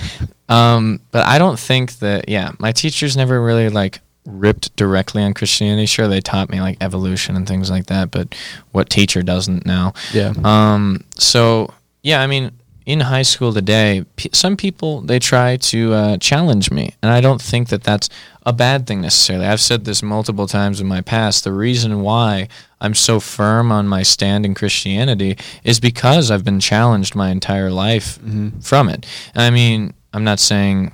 Um, but I don't think that. Yeah, my teachers never really like ripped directly on Christianity. Sure, they taught me like evolution and things like that. But what teacher doesn't now? Yeah. Um, so yeah, I mean, in high school today, p- some people they try to uh, challenge me, and I don't think that that's a bad thing necessarily. I've said this multiple times in my past. The reason why I'm so firm on my stand in Christianity is because I've been challenged my entire life Mhm. from it. And I mean, I'm not saying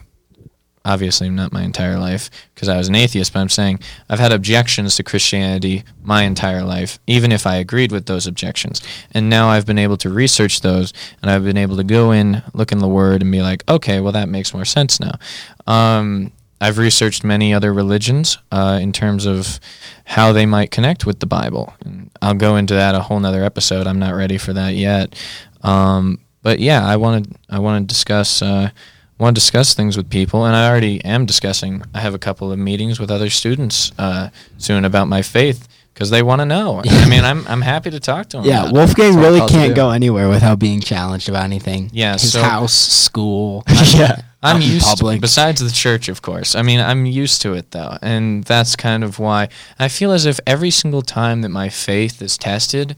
obviously not my entire life because I was an atheist, but I'm saying I've had objections to Christianity my entire life, even if I agreed with those objections. And now I've been able to research those and I've been able to go in, look in the Word, and be like, okay, well, that makes more sense now. Um, I've researched many other religions uh, in terms of how they might connect with the Bible. And I'll go into that a whole nother episode. I'm not ready for that yet. Um, but yeah, I want to I want to discuss uh, want to discuss things with people, and I already am discussing. I have a couple of meetings with other students uh, soon about my faith because they want to know. I mean, I'm I'm happy to talk to them. Yeah. Wolfgang really can't do. go anywhere without being challenged about anything. Yeah, his so- house, school. yeah. I'm used public. to, besides the church, of course. I mean, I'm used to it though, and that's kind of why I feel as if every single time that my faith is tested,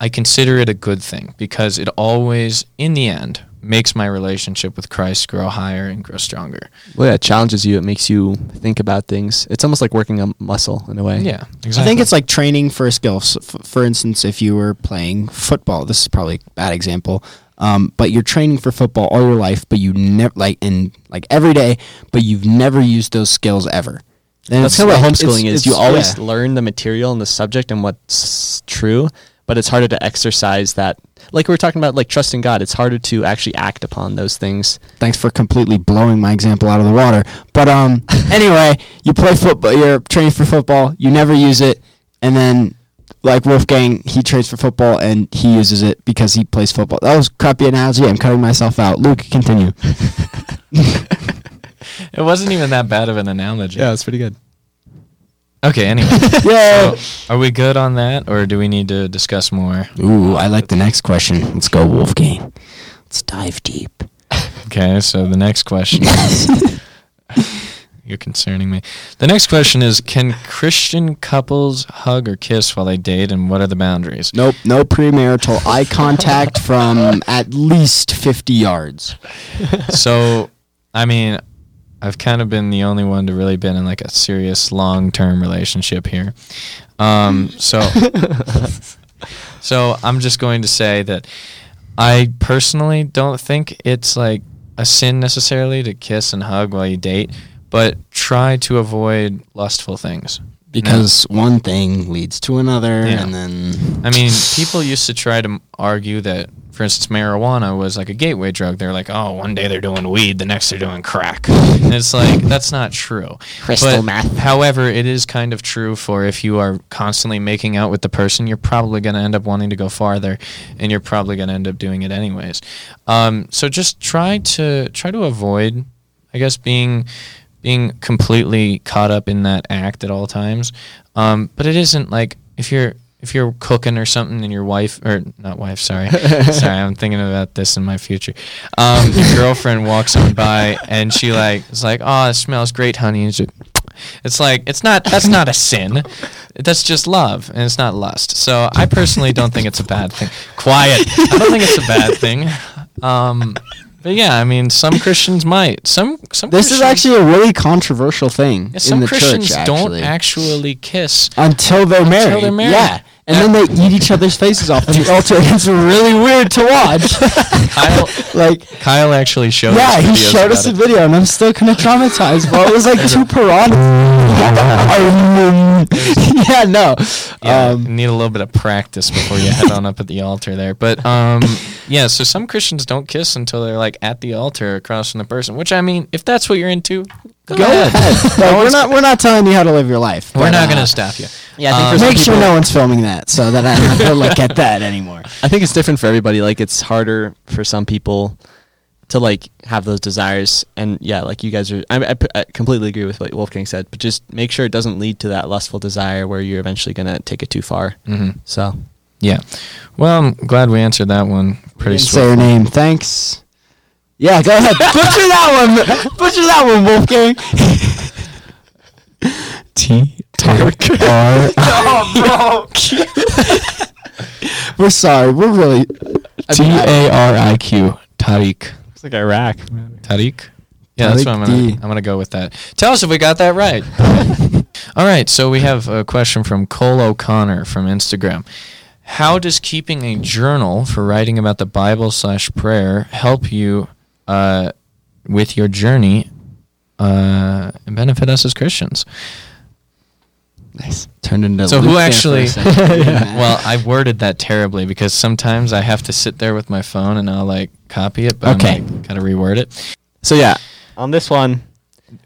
I consider it a good thing because it always, in the end, makes my relationship with Christ grow higher and grow stronger. Well, yeah, it challenges you. It makes you think about things. It's almost like working a muscle in a way. Yeah, exactly. I think it's like training for a skill. So f- for instance, if you were playing football, this is probably a bad example, um, but you're training for football all your life, but you never like in like every day, but you've never used those skills ever. Then That's kind of what homeschooling it's- is. You always yeah. learn the material and the subject and what's true, but it's harder to exercise that. Like we were talking about, like trusting God. It's harder to actually act upon those things. thanks for completely blowing my example out of the water. But um, anyway, you play football. You're training for football. You never use it, and then like Wolfgang, he trains for football and he uses it because he plays football. That was a crappy analogy. I'm cutting myself out. Luke, continue. it wasn't even that bad of an analogy. Yeah, it's pretty good. Okay. Anyway, Yeah. so are we good on that, or do we need to discuss more? Ooh, I like the next question. Let's go, Wolfgang. Let's dive deep. Okay. So the next question. is- You're concerning me. The next question is: Can Christian couples hug or kiss while they date, and what are the boundaries? Nope, no premarital eye contact from at least 50 yards. so, I mean, I've kind of been the only one to really been in like a serious long-term relationship here. Um, so, so I'm just going to say that I personally don't think it's like a sin necessarily to kiss and hug while you date, but try to avoid lustful things. Because one thing leads to another, Yeah. and then. I mean, people used to try to argue that, for instance, marijuana was like a gateway drug. They're like, oh, one day they're doing weed, the next they're doing crack. And it's like, that's not true. Crystal But, meth. However, it is kind of true for if you are constantly making out with the person, you're probably going to end up wanting to go farther, and you're probably going to end up doing it anyways. Um, so just try to try to avoid, I guess, being being completely caught up in that act at all times. Um, but it isn't like if you're if you're cooking or something and your wife or not wife, sorry, sorry, I'm thinking about this in my future. Um, your girlfriend walks on by and she like is like, "Oh, it smells great, honey." And she, it's like it's not that's not a sin. That's just love, and it's not lust. So I personally don't think it's a bad thing. Quiet. I don't think it's a bad thing. Um, but yeah, I mean, some Christians might. Some some. This is actually a really controversial thing yeah, some in the Christians church. don't actually. kiss. until they're married. they're married. Yeah, and then they eat each other's faces off the altar. It's really weird to watch. Kyle, like, Kyle actually showed. yeah, us he showed us a it. video, and I'm still kind of traumatized. Bro, it was like two piranhas. yeah, no. Yeah, Um, need a little bit of practice before you head on up at the altar there. But um, yeah, so some Christians don't kiss until they're like at the altar across from the person. Which I mean, if that's what you're into, go, go ahead. ahead. No, we're not. We're not telling you how to live your life. We're but, not uh, gonna stop you. Yeah, I think Um, for some Make sure people- no one's filming that, so that I don't have to look at that anymore. I think it's different for everybody. Like it's harder for some people to like have those desires, and yeah, like you guys are. I, I, I completely agree with what Wolfgang said, but just make sure it doesn't lead to that lustful desire where you're eventually gonna take it too far. hmm So Yeah. Well, I'm glad we answered that one pretty Didn't say her swiftly. name. Thanks. Yeah, go ahead. Butcher that one. Butcher that one, Wolfgang. T R We're sorry. We're really T A R I Q. Tariq. it's like Iraq. Tariq. Yeah, that's what I'm gonna. D. I'm gonna go with that. Tell us if we got that right. All right, so we have a question from Cole O'Connor from Instagram. How does keeping a journal for writing about the Bible slash prayer help you uh, with your journey uh, and benefit us as Christians? nice. Turned into So Luke who there for a actually? second. well, I worded that terribly because sometimes I have to sit there with my phone and I'll like copy it, but Okay. I'm like, gotta reword it. So yeah, on this one,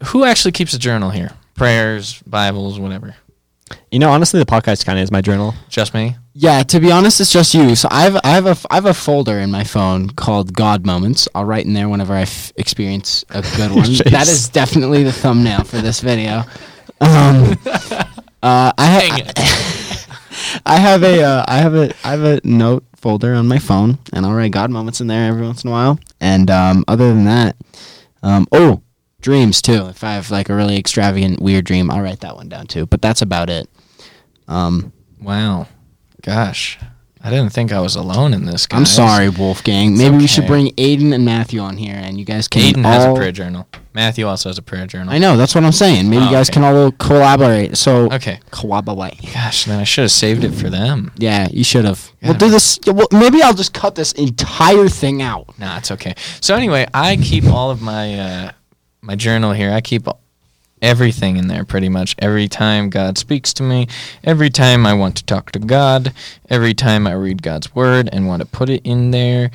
Who actually keeps a journal here? Prayers, Bibles, whatever. You know, honestly, the podcast kind of is my journal. Just me. Yeah, to be honest, it's just you. So I have I have a I have a folder in my phone called God Moments. I'll write in there whenever I f- experience a good one. that is definitely the thumbnail for this video. Um, uh, I have I have a uh, I have a I have a note folder on my phone, and I'll write God Moments in there every once in a while. And um, other than that, um, oh, dreams too. If I have like a really extravagant weird dream, I'll write that one down too. But that's about it. Um, Wow. Gosh. I didn't think I was alone in this. Guys. I'm sorry, Wolfgang. It's Maybe we should bring Aiden and Matthew on here, and you guys can. Aiden has a prayer journal. Matthew also has a prayer journal. I know. That's what I'm saying. Maybe Oh, you guys okay. can all collaborate. So Okay. collaborate. Gosh, then I should have saved it for them. Yeah, you should have. We'll do this. Well, maybe I'll just cut this entire thing out. Nah, it's okay. So anyway, I keep all of my uh, my journal here. I keep everything in there pretty much. Every time God speaks to me, every time I want to talk to God, every time I read God's word and want to put it in there,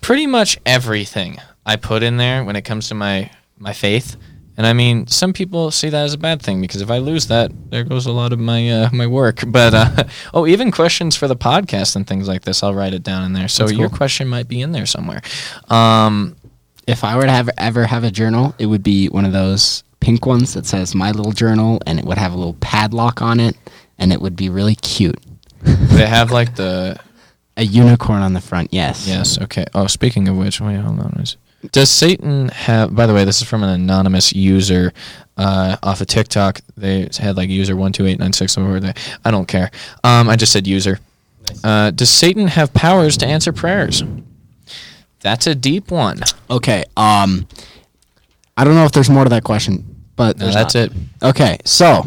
pretty much everything I put in there when it comes to my my faith. And I mean, some people see that as a bad thing because if I lose that, there goes a lot of my uh, my work. But uh, oh, even questions for the podcast and things like this, I'll write it down in there. So That's your question might be in there somewhere. Um, If I were to have ever have a journal, it would be one of those pink ones that says "My Little Journal," and it would have a little padlock on it, and it would be really cute. they have like the A unicorn on the front. Yes. yes. Okay. Oh, speaking of which, wait, hold on. Does Satan have? By the way, this is from an anonymous user uh, off of TikTok. They had like user one two eight nine six over there. I don't care. Um, I just said user. Uh, does Satan have powers to answer prayers? That's a deep one. Okay. Um, I don't know if there's more to that question, but No, that's not. it. Okay. So,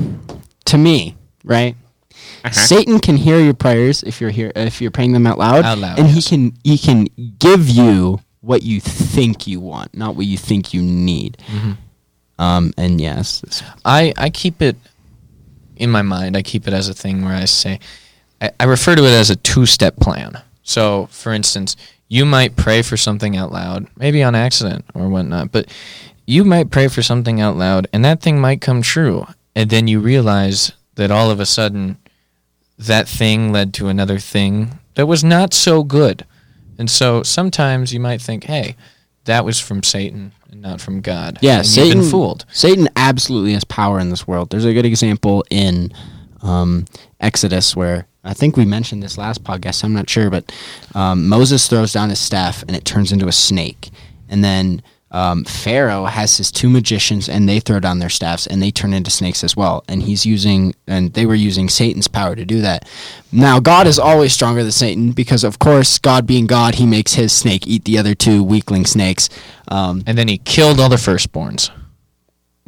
to me, right? Satan can hear your prayers if you're here if you're praying them out loud, Out loud, and yes. he can he can give you what you think you want, not what you think you need. Mm-hmm. Um, and yes, I, I keep it in my mind. I keep it as a thing where I say, I, I refer to it as a two step plan. So, for instance, you might pray for something out loud, maybe on accident or whatnot, but you might pray for something out loud and that thing might come true. And then you realize that all of a sudden that thing led to another thing that was not so good. And so sometimes you might think, hey, that was from Satan and not from God. yeah, and Satan You've been fooled. Satan absolutely has power in this world. There's a good example in um, Exodus where I think we mentioned this last podcast. I'm not sure, but um, Moses throws down his staff and it turns into a snake, and then um, Pharaoh has his two magicians and they throw down their staffs and they turn into snakes as well. And he's using and they were using Satan's power to do that. Now God is always stronger than Satan because of course God being God, he makes his snake eat the other two weakling snakes. Um, And then he killed all the firstborns.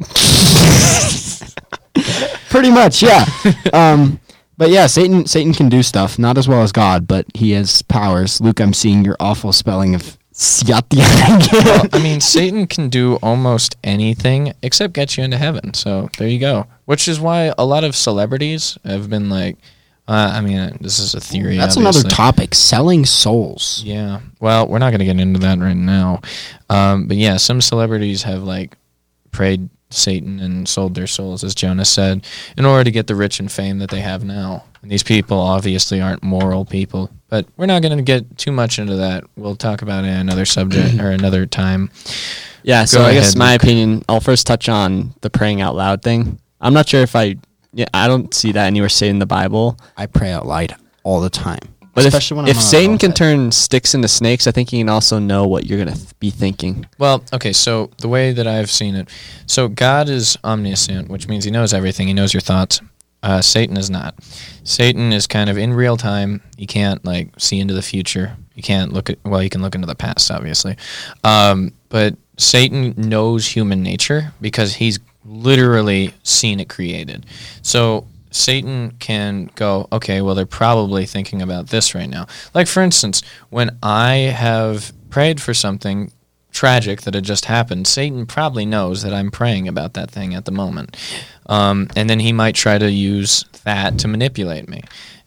Pretty much, yeah. um, but yeah, Satan Satan can do stuff, not as well as God, but he has powers. Luke, I'm seeing your awful spelling of well. I mean, Satan can do almost anything except get you into heaven. So there you go. Which is why a lot of celebrities have been like, uh, I mean, this is a theory. That's obviously. another topic. Selling souls. Yeah. Well, we're not going to get into that right now. Um, but yeah, some celebrities have like prayed Satan and sold their souls, as Jonah said, in order to get the rich and fame that they have now. And these people obviously aren't moral people. But we're not going to get too much into that. We'll talk about it in another subject or another time. Yeah, so Go I guess ahead, my Luke. opinion, I'll first touch on the praying out loud thing. I'm not sure if I yeah, I don't see that anywhere stated in the Bible. I pray out loud all the time. But Especially if, when I'm if Satan can turn sticks into snakes, I think he can also know what you're going to th- be thinking. Well, okay, so the way that I've seen it, so God is omniscient, which means he knows everything. He knows your thoughts. Uh, Satan is not. Satan is kind of in real time. He can't like see into the future. You can't look at well, he can look into the past, obviously. Um, but Satan knows human nature because he's literally seen it created. So Satan can go, okay, well, they're probably thinking about this right now. Like, for instance, when I have prayed for something tragic that had just happened, Satan probably knows that I'm praying about that thing at the moment. Um, and then he might try to use that to manipulate me.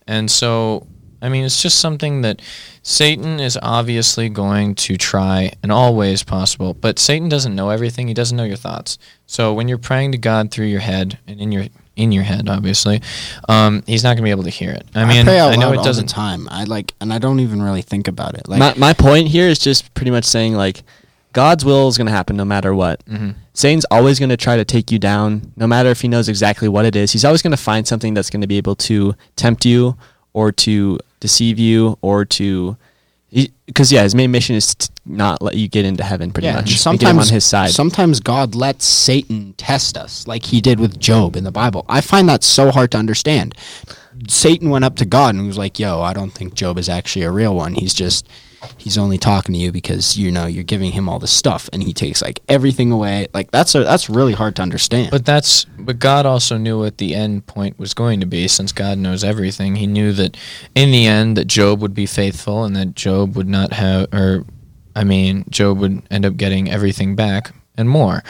And so, I mean, it's just something that Satan is obviously going to try in all ways possible. But Satan doesn't know everything. He doesn't know your thoughts. So when you're praying to God through your head and in your in your head, obviously, um, he's not going to be able to hear it. I mean, pray out I know loud it all doesn't. the time. I like, and I don't even really think about it. Like, my, my point here is just pretty much saying like God's will is going to happen no matter what. Mhm. Satan's always going to try to take you down, no matter if he knows exactly what it is. He's always going to find something that's going to be able to tempt you or to deceive you or to Because yeah, his main mission is to not let you get into heaven, pretty Yeah, much. and and get him sometimes on his side. Sometimes God lets Satan test us, like he did with Job in the Bible. I find that so hard to understand. Satan went up to God and was like, "Yo, I don't think Job is actually a real one. He's just he's only talking to you because you know you're giving him all this stuff, and he takes like everything away. Like that's a, that's really hard to understand. But that's but God also knew what the end point was going to be since God knows everything. He knew that in the end that Job would be faithful and that Job would not have or I mean Job would end up getting everything back and more.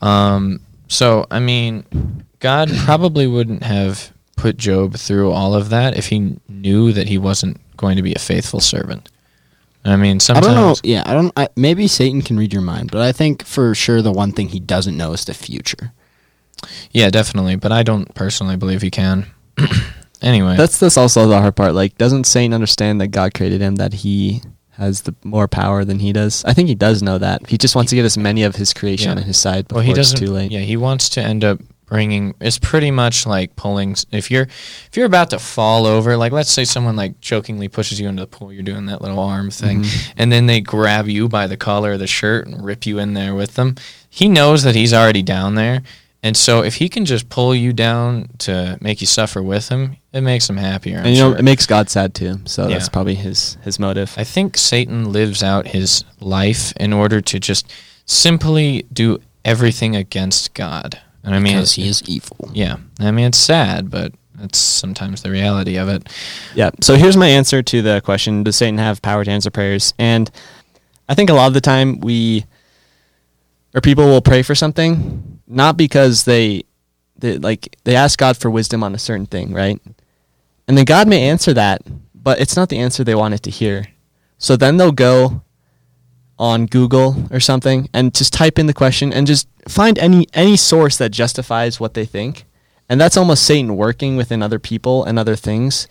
Um, so I mean God probably wouldn't have put Job through all of that if he knew that he wasn't going to be a faithful servant. I mean sometimes. I don't know. Yeah, I don't. I, maybe Satan can read your mind, but I think for sure the one thing he doesn't know is the future. Yeah, definitely, but I don't personally believe he can. anyway. That's that's also the hard part. Like, doesn't Satan understand that God created him? That he has the more power than he does. I think he does know that. He just wants to get as many of his creation Yeah. on his side before well, he it's doesn't. too late. Yeah, he wants to end up bringing. It's pretty much like pulling. If you're if you're about to fall over, like let's say someone like jokingly pushes you into the pool, you're doing that little arm thing, Mhm. and then they grab you by the collar of the shirt and rip you in there with them. He knows that he's already down there. And so, if he can just pull you down to make you suffer with him, it makes him happier. I'm and you know, sure. it makes God sad too. So Yeah. that's probably his his motive. I think Satan lives out his life in order to just simply do everything against God. And I mean, because it's- he is evil. yeah. I mean, it's sad, but that's sometimes the reality of it. Yeah. So here's my answer to the question: Does Satan have power to answer prayers? And I think a lot of the time we or people will pray for something not because they, they like they ask God for wisdom on a certain thing, right? And then God may answer that, but it's not the answer they wanted to hear. So then they'll go on Google or something and just type in the question and just find any any source that justifies what they think. And that's almost Satan working within other people and other things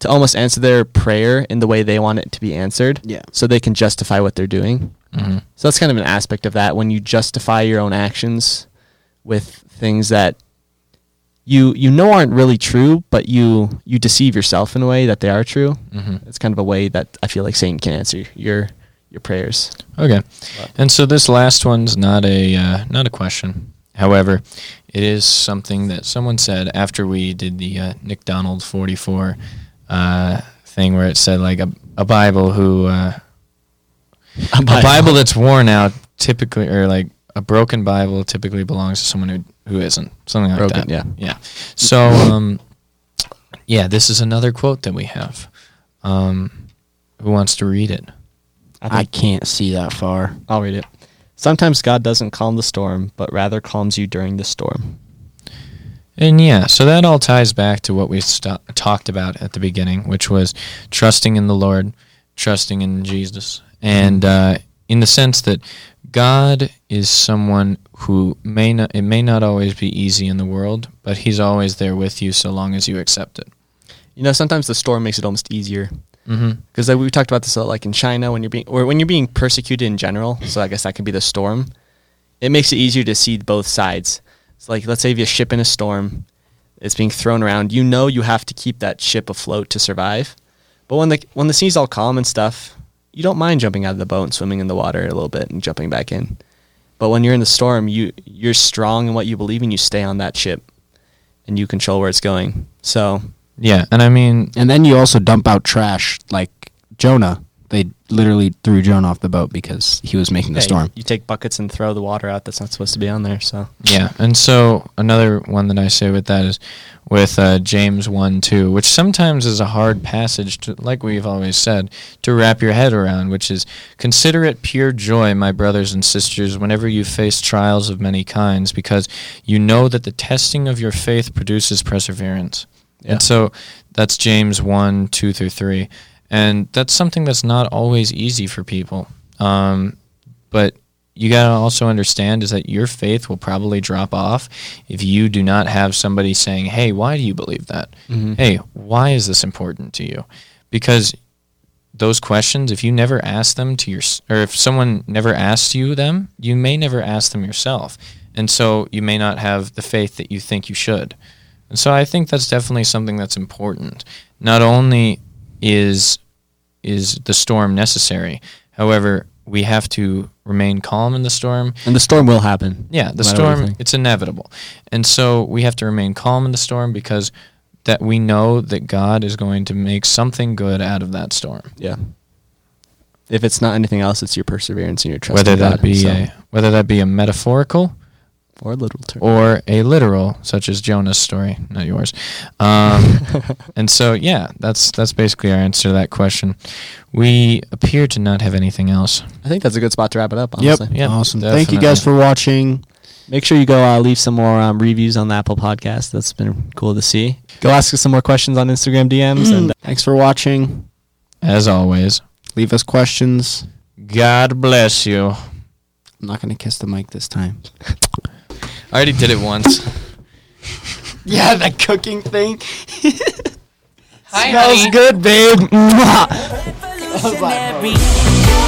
to almost answer their prayer in the way they want it to be answered. Yeah. So they can justify what they're doing. hmm So that's kind of an aspect of that when you justify your own actions with things that you you know aren't really true, but you you deceive yourself in a way that they are true. hmm It's kind of a way that I feel like Satan can answer your your prayers. Okay. And so this last one's not a uh, not a question. However, it is something that someone said after we did the uh, Nick Donald 44 uh, thing where it said like a, a Bible who uh, a Bible that's worn out typically or like a broken Bible typically belongs to someone who who isn't something like Broken, that. yeah. Yeah. So um, yeah, this is another quote that we have. Um, who wants to read it? I can't see that far. I'll read it. Sometimes God doesn't calm the storm, but rather calms you during the storm. And yeah, so that all ties back to what we st- talked about at the beginning, which was trusting in the Lord, trusting in Jesus, and uh, in the sense that God is someone who may not it may not always be easy in the world, but He's always there with you so long as you accept it. You know, sometimes the storm makes it almost easier Mm-hmm. because like, we talked about this a lot, like in China when you're being or when you're being persecuted in general. So I guess that could be the storm. It makes it easier to see both sides. It's like, let's say if you ship in a storm, it's being thrown around. You know you have to keep that ship afloat to survive. But when the when the sea's all calm and stuff, you don't mind jumping out of the boat and swimming in the water a little bit and jumping back in. But when you're in the storm, you you're strong in what you believe and you stay on that ship, and you control where it's going. So Yeah, and I mean, And then you also dump out trash like Jonah. They literally threw Jonah off the boat because he was making the yeah, you- storm. You, take buckets and throw the water out that's not supposed to be on there. So Yeah, and so another one that I say with that is with uh, James 1 2, which sometimes is a hard passage, to, like we've always said, to wrap your head around, which is Consider it pure joy, my brothers and sisters, whenever you face trials of many kinds, because you know that the testing of your faith produces perseverance. Yeah. And so that's James 1 2 through 3. And that's something that's not always easy for people. Um, but you got to also understand is that your faith will probably drop off if you do not have somebody saying, "Hey, why do you believe that? Mhm. Hey, why is this important to you?" Because those questions, if you never ask them to your, or if someone never asks you them, you may never ask them yourself, and so you may not have the faith that you think you should. And so I think that's definitely something that's important. Not only is is the storm necessary. However, we have to remain calm in the storm. And the storm will happen. Yeah, the no matter what you storm it's inevitable. And so we have to remain calm in the storm because that we know that God is going to make something good out of that storm. Yeah. If it's not anything else, it's your perseverance and your trust. whether in that God, be so- a whether that be a metaphorical or a little term. or a literal, such as Jonah's story, not yours. Um, and so, yeah, that's that's basically our answer to that question. We appear to not have anything else. I think that's a good spot to wrap it up. Yep. Honestly. Yep, awesome. Thank you guys for watching. Make sure you go uh, leave some more um, reviews on the Apple Podcast. That's been cool to see. Go ask us some more questions on Instagram DMs. and Thanks for watching. As always, Leave us questions. God bless you. I'm not gonna kiss the mic this time. I already did it once. Yeah, that cooking thing. Hi, Smells honey. good, babe. Mwah. Revolutionary.